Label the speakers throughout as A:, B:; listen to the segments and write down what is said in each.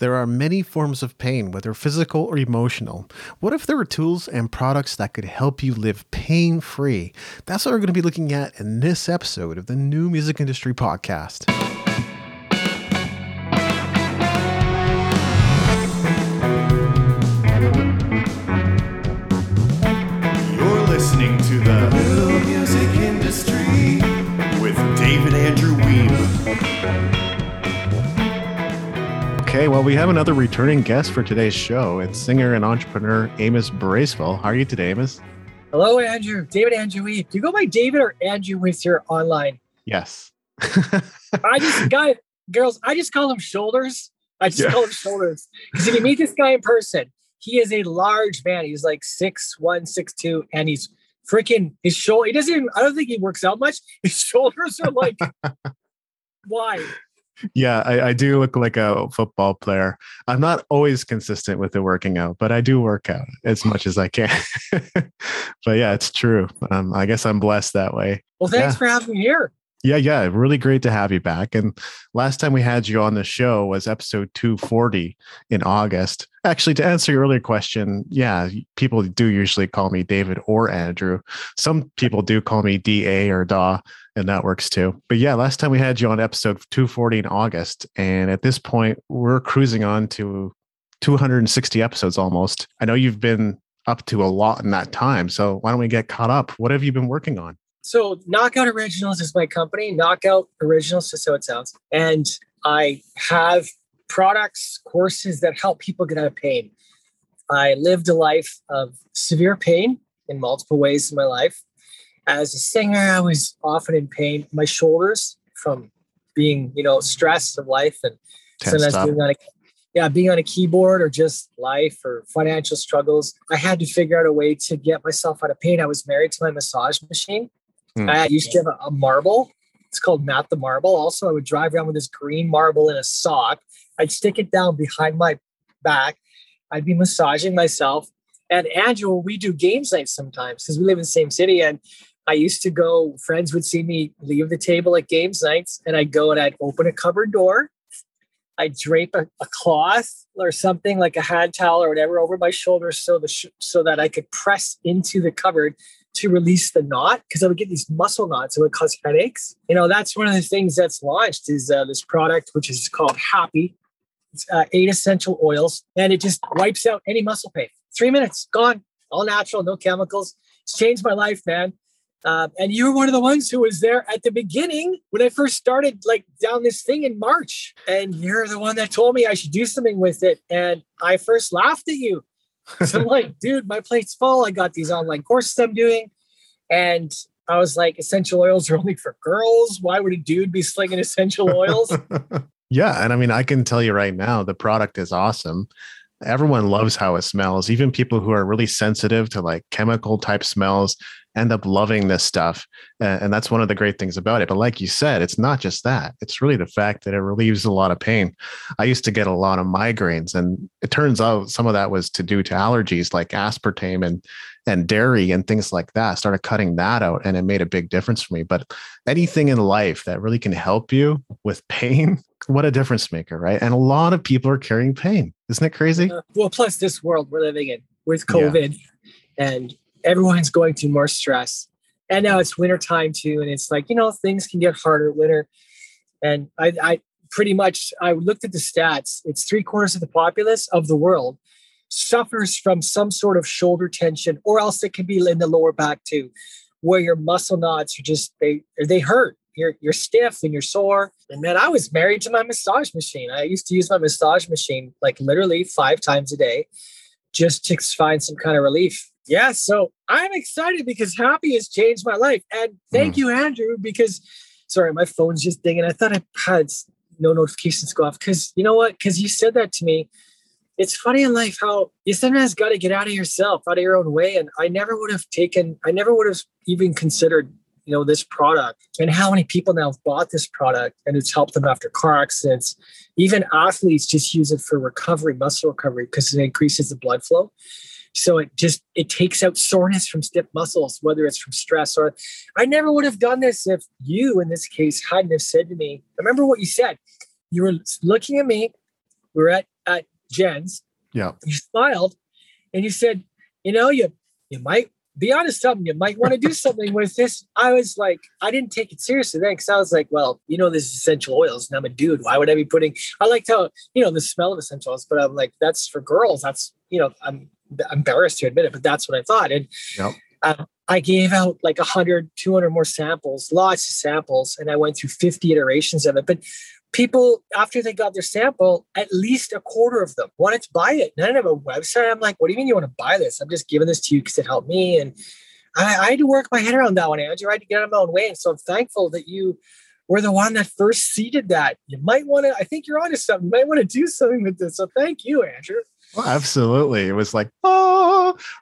A: There are many forms of pain, whether physical or emotional. What if there were tools and products that could help you live pain free? That's what we're going to be looking at in this episode of the New Music Industry Podcast. Okay, well, we have another returning guest for today's show. It's singer and entrepreneur Amos Bracewell. How are you today, Amos?
B: Hello, Andrew. David Andrew. Do you go by David or Andrew with your online?
A: Yes.
B: I just, guy, girls, I just call him shoulders. I just
A: Yeah.
B: call him shoulders. Because if you meet this guy in person, he is a large man. He's like six one, six two, and he's freaking his shoulder. He doesn't even, I don't think he works out much. His shoulders are like wide.
A: Yeah, I, I do look like a football player. I'm not always consistent with the working out, but I do work out as much as I can. but yeah, it's true. Um, I guess I'm blessed that way.
B: Well, thanks
A: Yeah.
B: for having me here.
A: Yeah, yeah, really great to have you back. And last time we had you on the show was episode 240 in August. Actually, to answer your earlier question, yeah, people do usually call me David or Andrew. Some people do call me DA or DA, and that works too. But yeah, last time we had you on episode 240 in August. And at this point, we're cruising on to 260 episodes almost. I know you've been up to a lot in that time. So why don't we get caught up? What have you been working on?
B: So Knockout Originals is my company. Knockout Originals, just how it sounds. And I have products, courses that help people get out of pain. I lived a life of severe pain in multiple ways in my life. As a singer, I was often in pain. My shoulders from being, you know, stressed of life and sometimes being on a yeah, being on a keyboard or just life or financial struggles. I had to figure out a way to get myself out of pain. I was married to my massage machine.
A: Hmm.
B: I used to have a, a marble. It's called Matt the Marble. Also, I would drive around with this green marble in a sock. I'd stick it down behind my back. I'd be massaging myself. And Andrew, we do games nights sometimes because we live in the same city. And I used to go, friends would see me leave the table at games nights, and I'd go and I'd open a cupboard door. I'd drape a, a cloth or something like a hand towel or whatever over my shoulders so the sh- so that I could press into the cupboard to release the knot because I would get these muscle knots. It would cause headaches. You know, that's one of the things that's launched is uh, this product which is called Happy. It's uh, eight essential oils, and it just wipes out any muscle pain. Three minutes, gone, all natural, no chemicals. It's changed my life, man. Uh, and you were one of the ones who was there at the beginning when I first started, like down this thing in March. And you're the one that told me I should do something with it. And I first laughed at you. So I'm like, dude, my plate's full. I got these online courses I'm doing. And I was like, essential oils are only for girls. Why would a dude be slinging essential oils?
A: Yeah, and I mean, I can tell you right now, the product is awesome. Everyone loves how it smells. Even people who are really sensitive to like chemical type smells end up loving this stuff. And that's one of the great things about it. But like you said, it's not just that. It's really the fact that it relieves a lot of pain. I used to get a lot of migraines, and it turns out some of that was to do to allergies like aspartame and and dairy and things like that. I started cutting that out, and it made a big difference for me. But anything in life that really can help you with pain, what a difference maker, right? And a lot of people are carrying pain. Isn't it crazy?
B: Uh, well, plus this world we're living in with
A: Yeah.
B: COVID and everyone's going through more stress. And now it's winter time too. And it's like, you know, things can get harder winter. And I, I pretty much I looked at the stats. It's three quarters of the populace of the world suffers from some sort of shoulder tension, or else it can be in the lower back too, where your muscle knots are just they they hurt. You're you're stiff and you're sore. And man, I was married to my massage machine. I used to use my massage machine like literally five times a day just to find some kind of relief. Yeah, so I'm excited because Happy has changed my life. And thank hmm. you, Andrew, because sorry, my phone's just dinging. I thought I had no notifications go off because you know what? Because you said that to me. It's funny in life how you sometimes got to get out of yourself, out of your own way. And I never would have taken, I never would have even considered, you know, this product and how many people now have bought this product and it's helped them after car accidents. Even athletes just use it for recovery, muscle recovery, because it increases the blood flow. So it just it takes out soreness from stiff muscles, whether it's from stress or I never would have done this if you, in this case, hadn't have said to me. Remember what you said. You were looking at me. We were at at Jen's.
A: Yeah.
B: You smiled and you said, you know, you you might be honest something, you might want to do something with this. I was like, I didn't take it seriously then because I was like, well, you know, this is essential oils, and I'm a dude. Why would I be putting I liked how, you know, the smell of essential oils, but I'm like, that's for girls. That's you know, I'm embarrassed to admit it, but that's what I thought. And
A: Yep.
B: uh, I gave out like 100, 200 more samples, lots of samples, and I went through 50 iterations of it. But people, after they got their sample, at least a quarter of them wanted to buy it. And I didn't have a website. I'm like, what do you mean you want to buy this? I'm just giving this to you because it helped me. And I, I had to work my head around that one, Andrew. I had to get out of my own way. And so I'm thankful that you were the one that first seeded that. You might want to, I think you're onto something. You might want to do something with this. So thank you, Andrew.
A: Well, absolutely. It was like, oh,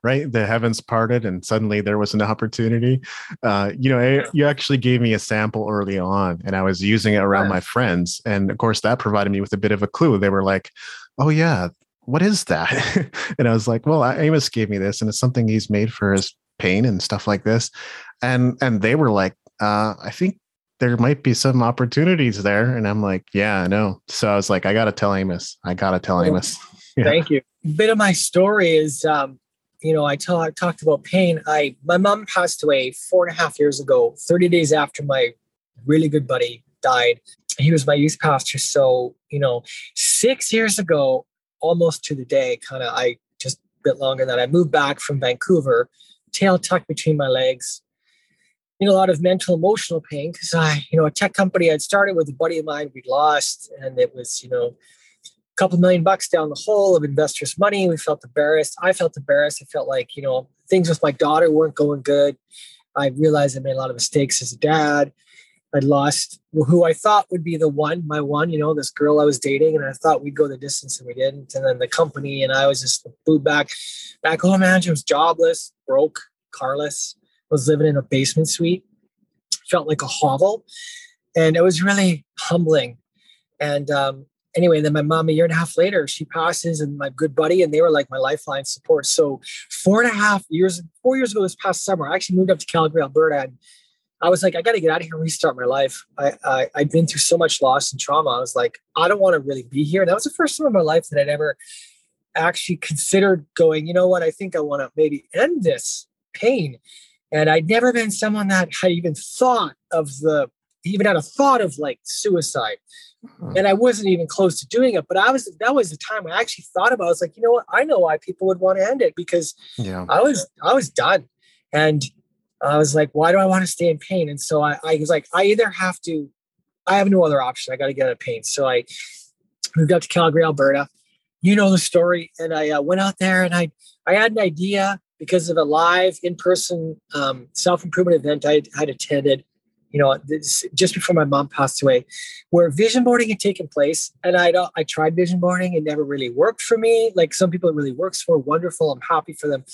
A: right. The heavens parted and suddenly there was an opportunity. Uh, you know, I- you actually gave me a sample early on and I was using it around
B: Yeah.
A: my friends. And of course, that provided me with a bit of a clue. They were like, oh, yeah, what is that? and I was like, well, Amos gave me this and it's something he's made for his pain and stuff like this. And, and they were like, uh, I think there might be some opportunities there. And I'm like, yeah, I know. So I was like, I got to tell Amos. I got to tell Amos. Yeah.
B: Thank you. A bit of my story is, um, you know, I talk, talked about pain. I my mom passed away four and a half years ago, 30 days after my really good buddy died. He was my youth pastor. So, you know, six years ago, almost to the day, kind of I just a bit longer than I moved back from Vancouver, tail tucked between my legs. Know, a lot of mental, emotional pain because I, you know, a tech company I'd started with a buddy of mine we'd lost, and it was, you know, couple million bucks down the hole of investors' money. We felt embarrassed. I felt embarrassed. I felt like, you know, things with my daughter weren't going good. I realized I made a lot of mistakes as a dad. I'd lost who I thought would be the one, my one, you know, this girl I was dating, and I thought we'd go the distance and we didn't. And then the company and I was just moved back, back home. Man, I was jobless, broke, carless, was living in a basement suite, felt like a hovel. And it was really humbling. And um, anyway, then my mom a year and a half later, she passes, and my good buddy, and they were like my lifeline support. So four and a half years, four years ago this past summer, I actually moved up to Calgary, Alberta, and I was like, I got to get out of here and restart my life. I, I I'd been through so much loss and trauma. I was like, I don't want to really be here. And that was the first time in my life that I'd ever actually considered going. You know what? I think I want to maybe end this pain. And I'd never been someone that had even thought of the even had a thought of like suicide and I wasn't even close to doing it. But I was that was the time I actually thought about. It. I was like, you know what? I know why people would want to end it because
A: Yeah.
B: I was I was done, and I was like, why do I want to stay in pain? And so I, I was like, I either have to, I have no other option. I got to get out of pain. So I moved up to Calgary, Alberta. You know the story, and I uh, went out there and I I had an idea because of a live in person um, self improvement event I had attended you know, this, just before my mom passed away, where vision boarding had taken place. And I I tried vision boarding. It never really worked for me. Like some people it really works for, wonderful. I'm happy for them.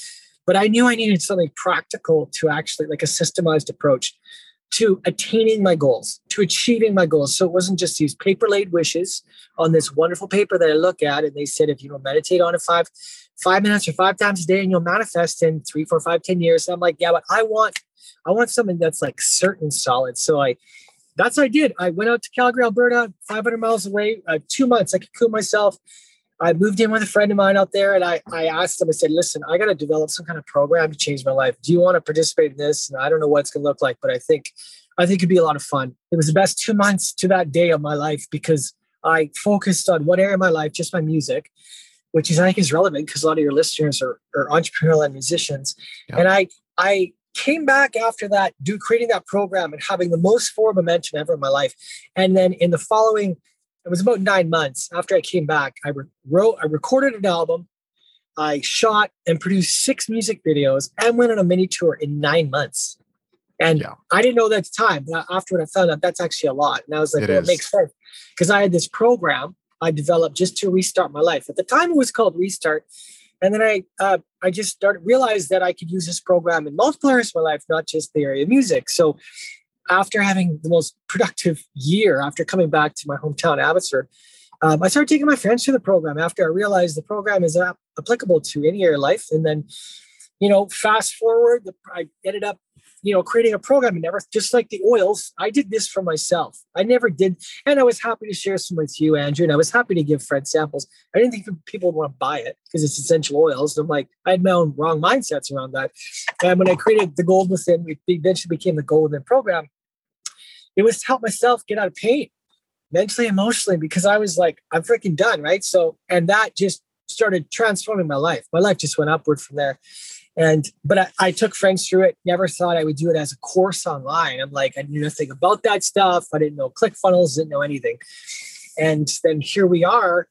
B: But I knew I needed something practical to actually like a systemized approach to attaining my goals, to achieving my goals. So it wasn't just these paper laid wishes on this wonderful paper that I look at. And they said, if you don't meditate on it five, five minutes or five times a day and you'll manifest in three, four, five, ten years. I'm like, yeah, but I want I want something that's like certain solid. So I, that's what I did. I went out to Calgary, Alberta, 500 miles away, uh, two months. I could myself. I moved in with a friend of mine out there, and I, I asked him. I said, "Listen, I got to develop some kind of program to change my life. Do you want to participate in this?" And I don't know what it's going to look like, but I think, I think it'd be a lot of fun. It was the best two months to that day of my life because I focused on one area of my life, just my music, which is I think is relevant because a lot of your listeners are, are entrepreneurial and musicians,
A: Yeah.
B: and I, I came back after that, do creating that program and having the most forward momentum ever in my life. And then in the following, it was about nine months after I came back, I wrote, I recorded an album, I shot and produced six music videos, and went on a mini tour in nine months. And
A: Yeah.
B: I didn't know that at the time, but after I found out, that's actually a lot. And I was like,
A: It
B: well, it makes sense because I had this program I developed just to restart my life. At the time, it was called Restart. And then I uh, I just started realized that I could use this program in multiple areas of my life, not just the area of music. So after having the most productive year after coming back to my hometown, Abbotsford, um, I started taking my friends through the program after I realized the program is ap- applicable to any area of life. And then, you know, fast forward, the, I ended up you know, creating a program. And never just like the oils, I did this for myself. I never did, and I was happy to share some with you, Andrew. And I was happy to give Fred samples. I didn't think people would want to buy it because it's essential oils. And I'm like, I had my own wrong mindsets around that. And when I created the Gold Within, it eventually became the Gold Within program. It was to help myself get out of pain mentally, emotionally, because I was like, I'm freaking done, right? So, and that just started transforming my life. My life just went upward from there. And but I, I, took friends through it. Never thought I would do it as a course online. I'm like, I knew nothing about that stuff. I didn't know ClickFunnels, didn't know anything. And then here we are.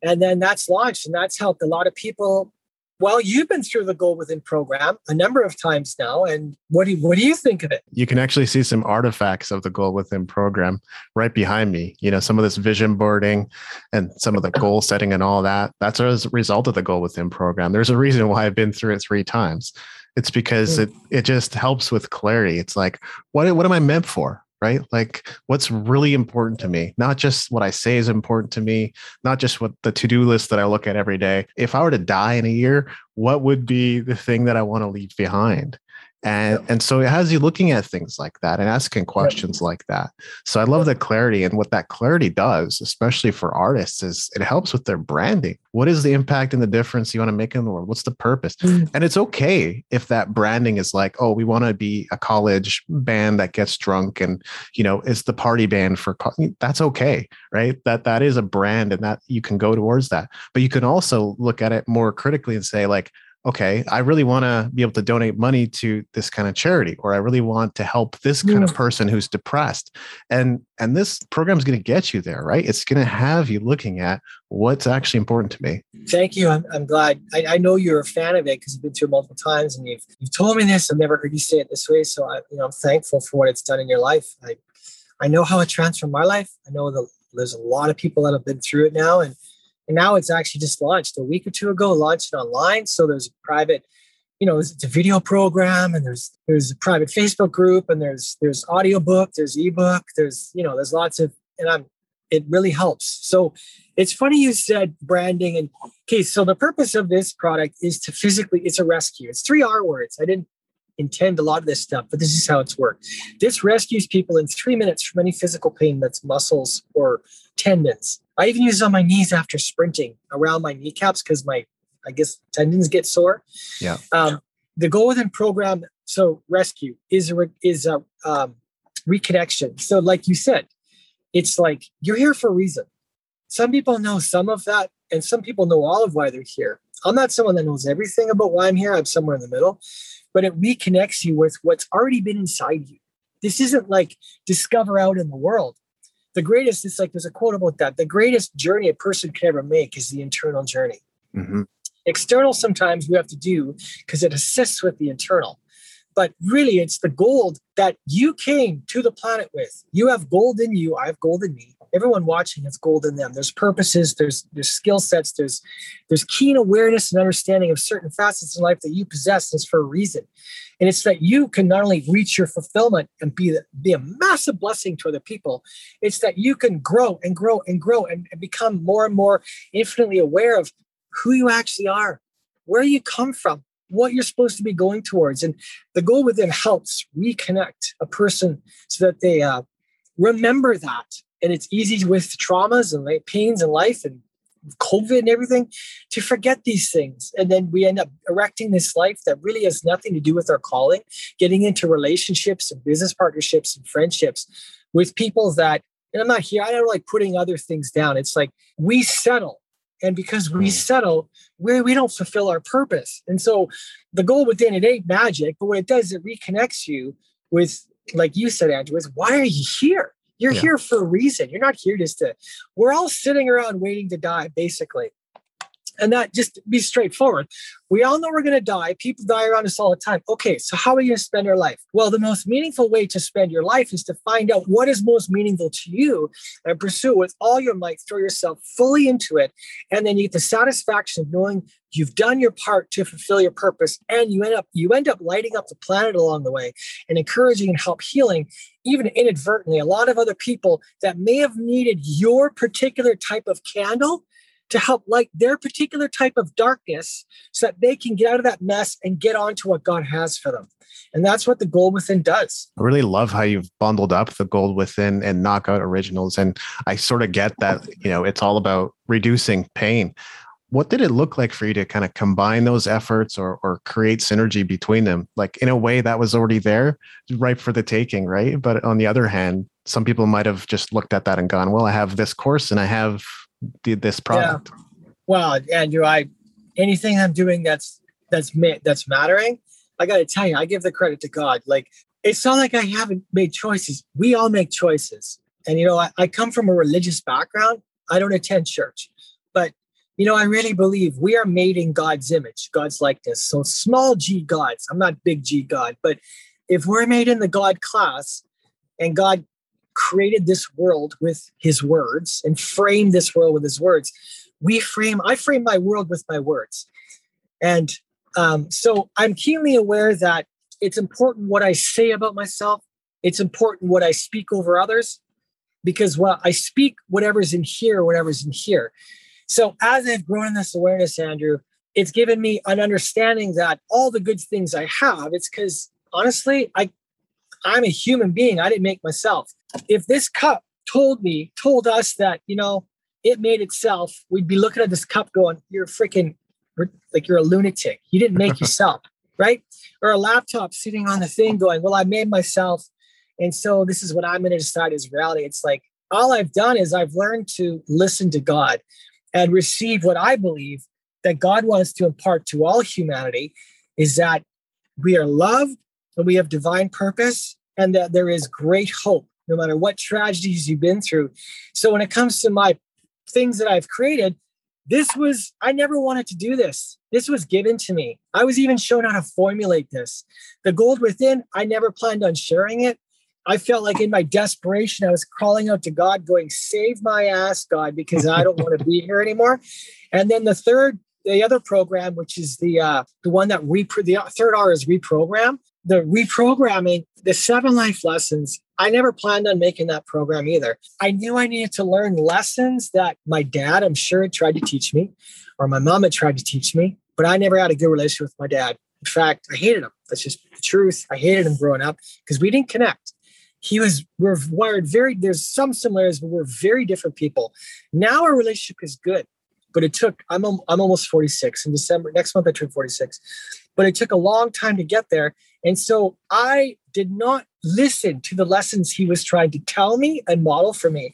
B: And then that's launched, and that's helped a lot of people well, you've been through the Gold Within program a number of times now, and what do you, what do you think of it?
A: You can actually see some artifacts of the Gold Within program right behind me. You know, some of this vision boarding and some of the goal setting and all that. That's a result of the Gold Within program. There's a reason why I've been through it three times. It's because mm. it it just helps with clarity. It's like, what what am I meant for? Right? Like what's really important to me, not just what I say is important to me, not just what the to do list that I look at every day. If I were to die in a year, what would be the thing that I want to leave behind? And and so it has you looking at things like that and asking questions like that. So i love the clarity and what that clarity does especially for artists is it helps with their branding. What is the impact and the difference you want to make in the world? What's the purpose? Mm. and it's okay if that branding is like oh we want to be a college band that gets drunk and you know it's the party band for co- that's okay right? That that is a brand and that you can go towards that. But you can also look at it more critically and say like okay, I really want to be able to donate money to this kind of charity, or I really want to help this kind of mm. person who's depressed. And and this program is going to get you there, right? It's going to have you looking at what's actually important to me.
B: Thank you. I'm, I'm glad. I, I know you're a fan of it because you've been through it multiple times and you've you've told me this. I've never heard you say it this way. So I, you know, I'm thankful for what it's done in your life. I I know how it transformed my life. I know that there's a lot of people that have been through it now and and now it's actually just launched a week or two ago, launched online. So there's a private, you know, it's a video program and there's there's a private Facebook group and there's there's audiobook, there's ebook, there's, you know, there's lots of and I'm it really helps. So it's funny you said branding and okay. So the purpose of this product is to physically, it's a rescue. It's three R words. I didn't intend a lot of this stuff, but this is how it's worked. This rescues people in three minutes from any physical pain that's muscles or tendons. I even use it on my knees after sprinting around my kneecaps because my, I guess, tendons get sore.
A: Yeah.
B: Um, the Gold Within program, so rescue is a is a um, reconnection. So, like you said, it's like you're here for a reason. Some people know some of that, and some people know all of why they're here. I'm not someone that knows everything about why I'm here. I'm somewhere in the middle, but it reconnects you with what's already been inside you. This isn't like discover out in the world the greatest, it's like there's a quote about that. The greatest journey a person can ever make is the internal journey. Mm-hmm. External, sometimes we have to do because it assists with the internal. But really, it's the gold that you came to the planet with. You have gold in you. I have gold in me everyone watching has gold in them. There's purposes there's there's skill sets there's there's keen awareness and understanding of certain facets in life that you possess is for a reason. And it's that you can not only reach your fulfillment and be be a massive blessing to other people it's that you can grow and grow and grow and, and become more and more infinitely aware of who you actually are where you come from what you're supposed to be going towards. And the gold Within helps reconnect a person so that they uh, remember that and it's easy with traumas and like pains in life and COVID and everything to forget these things. And then we end up erecting this life that really has nothing to do with our calling, getting into relationships and business partnerships and friendships with people that, and I'm not here, I don't like putting other things down. It's like we settle. And because we hmm. settle, we we don't fulfill our purpose. And so the gold Within it ain't magic, but what it does, it reconnects you with, like you said, Andrew, is why are you here? You're yeah. here for a reason. You're not here just to, we're all sitting around waiting to die, basically. And that just be straightforward. We all know we're going to die. People die around us all the time. Okay, so how are you going to spend your life? Well, the most meaningful way to spend your life is to find out what is most meaningful to you and pursue it with all your might. Throw yourself fully into it. And then you get the satisfaction of knowing you've done your part to fulfill your purpose. And you end up, you end up lighting up the planet along the way and encouraging and help healing, even inadvertently, a lot of other people that may have needed your particular type of candle to help light their particular type of darkness so that they can get out of that mess and get on to what God has for them. And that's what the gold within does.
A: I really love how you've bundled up the gold within and knockout originals. And I sort of get that, you know, it's all about reducing pain. What did it look like for you to kind of combine those efforts or, or create synergy between them? Like in a way that was already there, ripe for the taking, right? But on the other hand, some people might have just looked at that and gone, well, I have this course and I have this product. Yeah.
B: Well, Andrew, I anything I'm doing that's that's that's mattering, I got to tell you, I give the credit to God. Like it's not like I haven't made choices. We all make choices, and you know, I, I come from a religious background. I don't attend church, but you know, I really believe we are made in God's image, God's likeness. So small G gods. I'm not big G God, but if we're made in the God class, and God created this world with his words and framed this world with his words. We frame i frame my world with my words. And um, so i'm keenly aware that it's important what i say about myself. It's important what i speak over others because what i speak whatever's in here whatever's in here. So as i've grown in this awareness andrew it's given me an understanding that all the good things i have it's because honestly i i'm a human being. I didn't make myself if this cup told me, told us that, you know, it made itself, we'd be looking at this cup going, you're freaking, like you're a lunatic. You didn't make yourself, right? Or a laptop sitting on the thing going, well, I made myself. And so this is what I'm going to decide is reality. It's like all I've done is I've learned to listen to God and receive what I believe that God wants to impart to all humanity is that we are loved and we have divine purpose and that there is great hope no matter what tragedies you've been through. So when it comes to my things that I've created, this was, I never wanted to do this. This was given to me. I was even shown how to formulate this. The gold within, I never planned on sharing it. I felt like in my desperation, I was crawling out to God, going, Save my ass, God, because I don't want to be here anymore. And then the third, the other program, which is the uh, the one that repro- the third R is reprogram. The reprogramming, the seven life lessons I never planned on making that program either. I knew I needed to learn lessons that my dad, I'm sure, had tried to teach me, or my mom had tried to teach me, but I never had a good relationship with my dad. In fact, I hated him. That's just the truth. I hated him growing up because we didn't connect. He was, we're wired very, there's some similarities, but we're very different people. Now our relationship is good, but it took, I'm, I'm almost 46 in December. Next month, I turn 46, but it took a long time to get there. And so I did not listen to the lessons he was trying to tell me and model for me.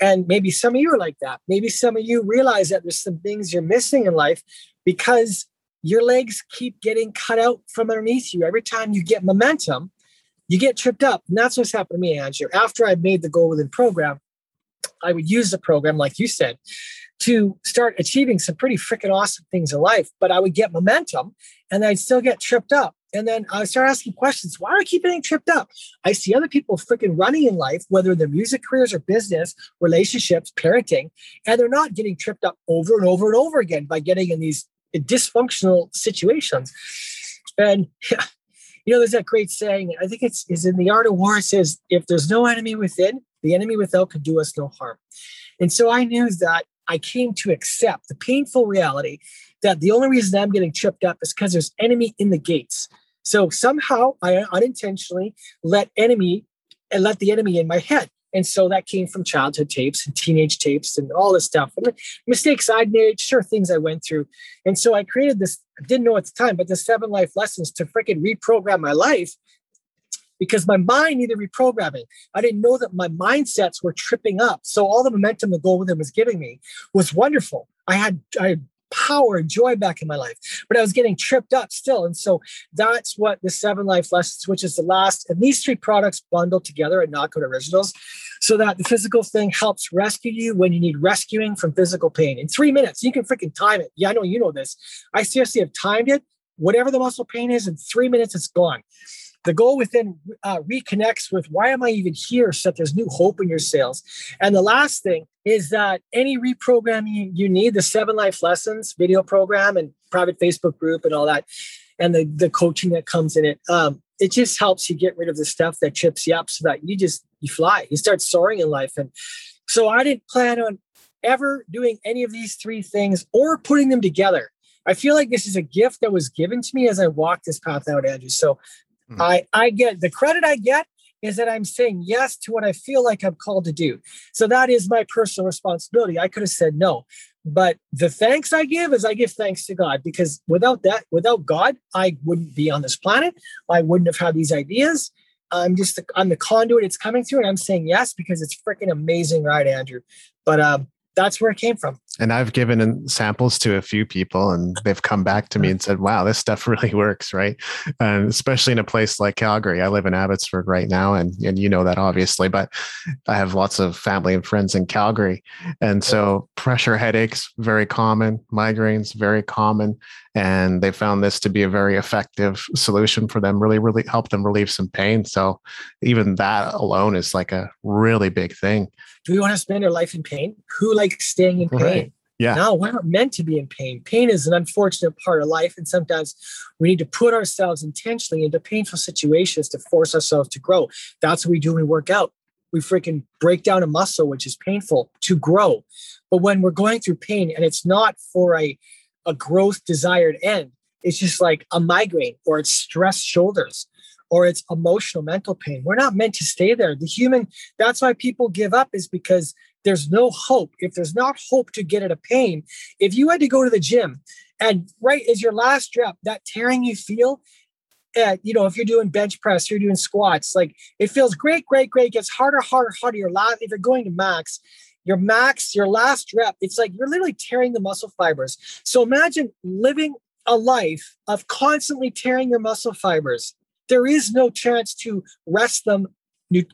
B: And maybe some of you are like that. Maybe some of you realize that there's some things you're missing in life because your legs keep getting cut out from underneath you. Every time you get momentum, you get tripped up. And that's what's happened to me, Andrew. After I made the gold within program, I would use the program, like you said, to start achieving some pretty freaking awesome things in life. But I would get momentum and I'd still get tripped up. And then I start asking questions. Why do I keep getting tripped up? I see other people freaking running in life, whether they're music careers or business, relationships, parenting, and they're not getting tripped up over and over and over again by getting in these dysfunctional situations. And you know, there's that great saying, I think it's is in the art of war, it says, if there's no enemy within, the enemy without can do us no harm. And so I knew that I came to accept the painful reality that the only reason I'm getting tripped up is because there's enemy in the gates. So somehow I unintentionally let enemy and let the enemy in my head. And so that came from childhood tapes and teenage tapes and all this stuff. And mistakes I'd made, sure things I went through. And so I created this, I didn't know at the time, but the seven life lessons to freaking reprogram my life because my mind needed reprogramming. I didn't know that my mindsets were tripping up. So all the momentum the gold within was giving me was wonderful. I had I had power and joy back in my life, but I was getting tripped up still. And so that's what the seven life lessons, which is the last, and these three products bundled together at Knockout Originals, so that the physical thing helps rescue you when you need rescuing from physical pain in three minutes. You can freaking time it. Yeah, I know you know this. I seriously have timed it. Whatever the muscle pain is, in three minutes, it's gone the gold within uh, reconnects with why am I even here so that there's new hope in your sales. And the last thing is that any reprogramming you need, the seven life lessons video program and private Facebook group and all that, and the, the coaching that comes in it, um, it just helps you get rid of the stuff that chips you up so that you just you fly, you start soaring in life. And so I didn't plan on ever doing any of these three things or putting them together. I feel like this is a gift that was given to me as I walked this path out, Andrew. So mm. I I get the credit I get is that I'm saying yes to what I feel like I'm called to do. So that is my personal responsibility. I could have said no. But the thanks I give is I give thanks to God because without that, without God, I wouldn't be on this planet. I wouldn't have had these ideas. I'm just the, I'm the conduit it's coming through, and I'm saying yes because it's freaking amazing, right, Andrew? But um, that's where it came from.
A: And I've given samples to a few people and they've come back to me and said, wow, this stuff really works, right? And especially in a place like Calgary. I live in Abbotsford right now, and, and you know that obviously, but I have lots of family and friends in Calgary. And so pressure headaches, very common, migraines, very common. And they found this to be a very effective solution for them, really, really help them relieve some pain. So even that alone is like a really big thing
B: do we want to spend our life in pain? Who likes staying in pain? Right.
A: Yeah.
B: No, we're not meant to be in pain. Pain is an unfortunate part of life. And sometimes we need to put ourselves intentionally into painful situations to force ourselves to grow. That's what we do when we work out. We freaking break down a muscle, which is painful to grow. But when we're going through pain and it's not for a, a growth desired end, it's just like a migraine or it's stress shoulders or it's emotional mental pain. We're not meant to stay there. The human, that's why people give up, is because there's no hope. If there's not hope to get out of pain, if you had to go to the gym and right as your last rep, that tearing you feel, uh, you know, if you're doing bench press, you're doing squats, like it feels great, great, great. Gets harder, harder, harder. Your last, if you're going to max, your max, your last rep, it's like you're literally tearing the muscle fibers. So imagine living a life of constantly tearing your muscle fibers there is no chance to rest them,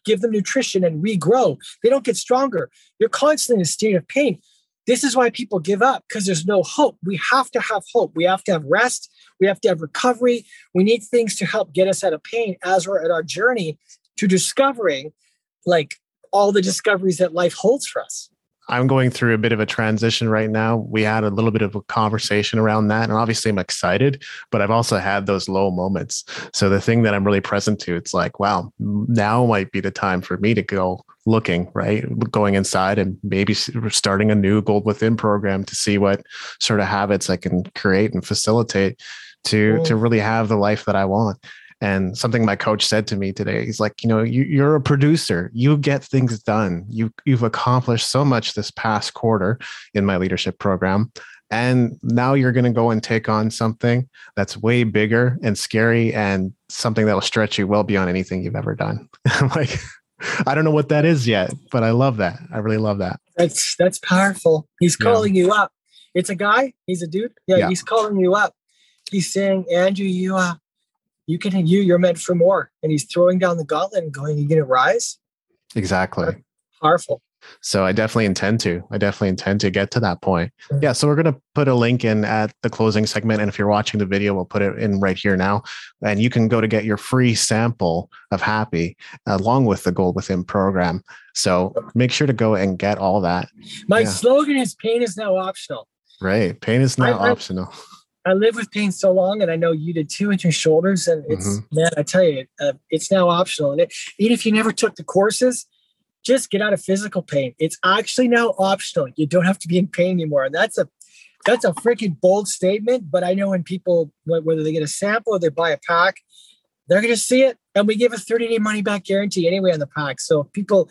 B: give them nutrition and regrow. They don't get stronger. You're constantly in a state of pain. This is why people give up because there's no hope. We have to have hope. We have to have rest. We have to have recovery. We need things to help get us out of pain as we're at our journey to discovering like all the discoveries that life holds for us.
A: I'm going through a bit of a transition right now. We had a little bit of a conversation around that. And obviously, I'm excited, but I've also had those low moments. So, the thing that I'm really present to, it's like, wow, now might be the time for me to go looking, right? Going inside and maybe starting a new Gold Within program to see what sort of habits I can create and facilitate to, to mm. really have the life that I want. And something my coach said to me today, he's like, you know, you, are a producer. You get things done. You you've accomplished so much this past quarter in my leadership program. And now you're going to go and take on something that's way bigger and scary and something that will stretch you well beyond anything you've ever done. I'm like, I don't know what that is yet, but I love that. I really love that.
B: That's that's powerful. He's calling yeah. you up. It's a guy. He's a dude. Yeah, yeah, he's calling you up. He's saying, Andrew, you uh, you can you you're meant for more. And he's throwing down the gauntlet and going you gonna rise?
A: Exactly.
B: That's powerful.
A: So i definitely intend to. I definitely intend to get to that point. Mm-hmm. yeah so we're going to put a link in at the closing segment and if you're watching the video we'll put it in right here now. And you can go to get your free sample of happy along with the gold within program. So make sure to go and get all that.
B: My yeah. slogan is pain is now optional.
A: Right. Pain is now I, optional.
B: I lived with pain so long, and I know you did too in your shoulders. And it's mm-hmm. man, I tell you, uh, it's now optional. And it, even if you never took the courses, just get out of physical pain. It's actually now optional. You don't have to be in pain anymore, and that's a that's a freaking bold statement. But I know when people whether they get a sample or they buy a pack, they're going to see it, and we give a 30 day money back guarantee anyway on the pack. So people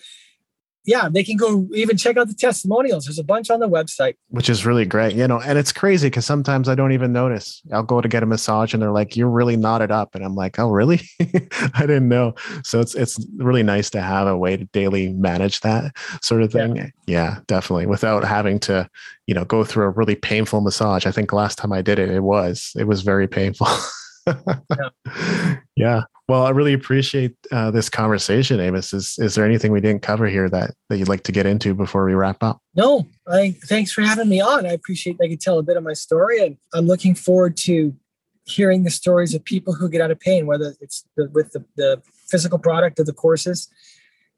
B: yeah, they can go even check out the testimonials. There's a bunch on the website,
A: which is really great. You know, and it's crazy because sometimes I don't even notice. I'll go to get a massage and they're like, "You're really knotted up," and I'm like, "Oh, really? I didn't know." So it's it's really nice to have a way to daily manage that sort of thing. Yeah, yeah definitely, without having to, you know, go through a really painful massage. I think last time I did it, it was it was very painful. yeah. yeah. Well, I really appreciate uh, this conversation, Amos. Is is there anything we didn't cover here that that you'd like to get into before we wrap up?
B: No, I thanks for having me on. I appreciate I could tell a bit of my story, and I'm looking forward to hearing the stories of people who get out of pain, whether it's the, with the, the physical product of the courses.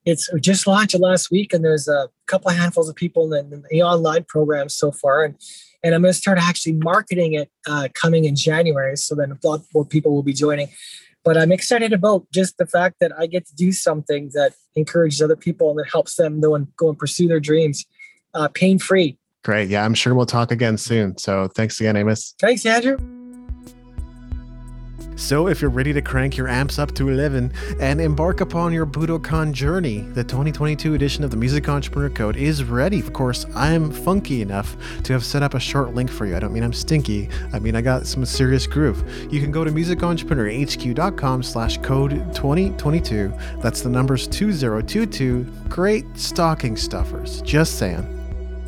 B: It's we just launched last week, and there's a couple of handfuls of people in the, in the online program so far, and and I'm going to start actually marketing it uh, coming in January. So then a lot more people will be joining but I'm excited about just the fact that I get to do something that encourages other people and that helps them go and go and pursue their dreams. uh, pain free.
A: Great. Yeah, I'm sure we'll talk again soon. So thanks again, Amos.
B: Thanks, Andrew.
A: So, if you're ready to crank your amps up to 11 and embark upon your Budokan journey, the 2022 edition of the Music Entrepreneur Code is ready. Of course, I'm funky enough to have set up a short link for you. I don't mean I'm stinky. I mean I got some serious groove. You can go to musicentrepreneurhq.com slash code 2022. That's the numbers 2022. Great stocking stuffers. Just saying.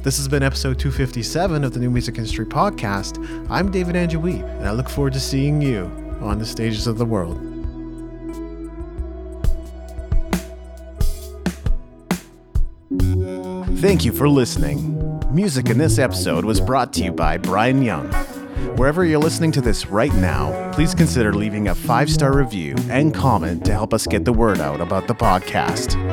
A: This has been episode 257 of the New Music Industry Podcast. I'm David Andrew Wiebe, and I look forward to seeing you on the stages of the world. Thank you for listening. Music in this episode was brought to you by Brian Young. Wherever you're listening to this right now, please consider leaving a five star review and comment to help us get the word out about the podcast.